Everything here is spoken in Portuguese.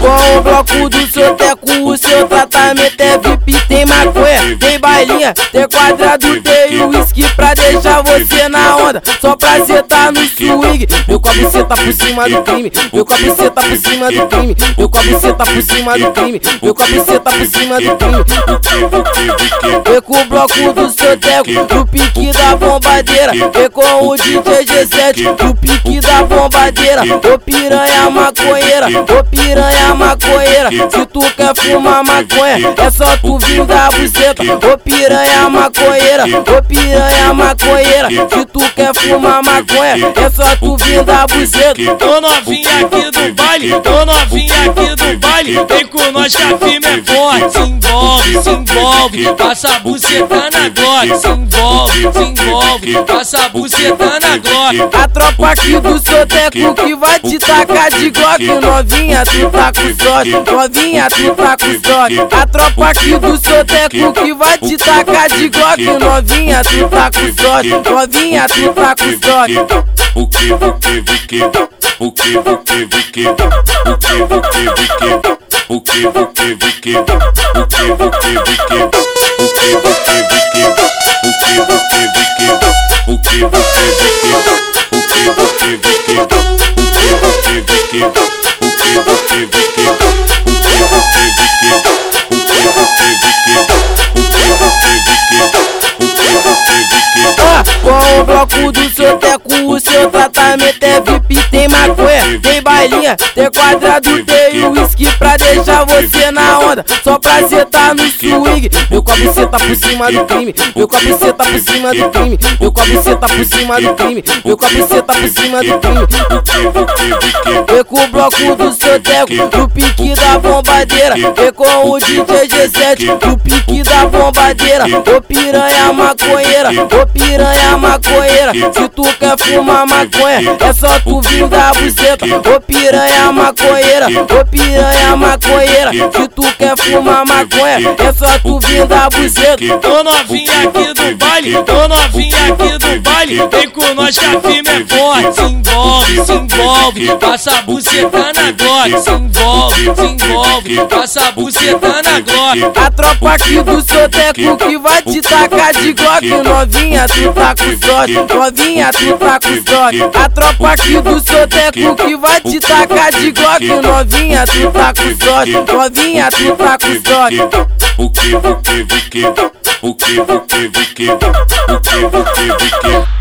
Com o bloco do seu teco, o seu tratamento é VIP. Tem maconha, tem bailinha, tem quadrado, tem whisky pra deixar você na onda. Só pra sentar no swing. Meu copo senta por cima do crime. Meu copo senta por cima do crime. Meu copo senta por cima do crime. Meu copo senta por cima do crime. Vem com o bloco do seu teco, no pique da bombadeira. Vem com o DJ G7, no pique da bombadeira. Ô piranha maconheira, ô piranha maconheira. Se tu quer fumar maconha, é só tu vir da buceta. Ô piranha maconheira, ô piranha maconheira. Se tu quer fumar maconha, é só tu vir da buceta. Tô novinha aqui do baile, tô novinha aqui do baile. Vem com nós que a firma é forte. Se envolve, se envolve, passa a buceta na glock. Se envolve, se envolve, passa a buceta na glock. A tropa aqui do Soteco que vai te tacar de Glock Novinha, tu tá com sorte Novinha, tu tá com sorte A tropa aqui do Soteco que vai te tacar de Glock Novinha, tu tá com sorte Novinha, tu tá com sorte O que, o que, o que, o que, o que, o que, o que, o que, o que, o que, o que, o que, o que, o que, o que, o que, o que, o que, o que, o que, o Com o bloco do seu teco, o seu tratamento é VIP. Tem maconha, tem tem quadrado, tem whisky pra deixar você na onda. Só pra sentar no swing. Meu copo senta por cima do crime. Meu copo senta por cima do crime. Meu copo senta por cima do crime. Meu copo senta por cima do crime. Vem com o bloco do seu teco, no pique da bombadeira. Vem com o DJ G7, no pique da bombadeira. Ô piranha maconheira, ô piranha maconheira. Se tu quer fumar maconha, é só tu vir da buceta. Ô piranha maconheira, ô piranha maconheira. Se tu quer fumar maconha, é só tu vir da buceta. Tô novinha aqui do baile, tô novinha aqui do baile. Vem com nós que a firma é forte. Se envolve, se envolve, passa a buceta na glock. Se envolve, se envolve, passa a buceta na glock. A tropa aqui do Soteco que vai te tacar de Glock Novinha, tu tá com sorte Novinha, tu tá com sorte A tropa aqui do Soteco que vai te se de goque, Novinha, tu tá com sorte Novinha, tu tá com sorte O que, o que, o que O que, o que, o que O que, o que, o que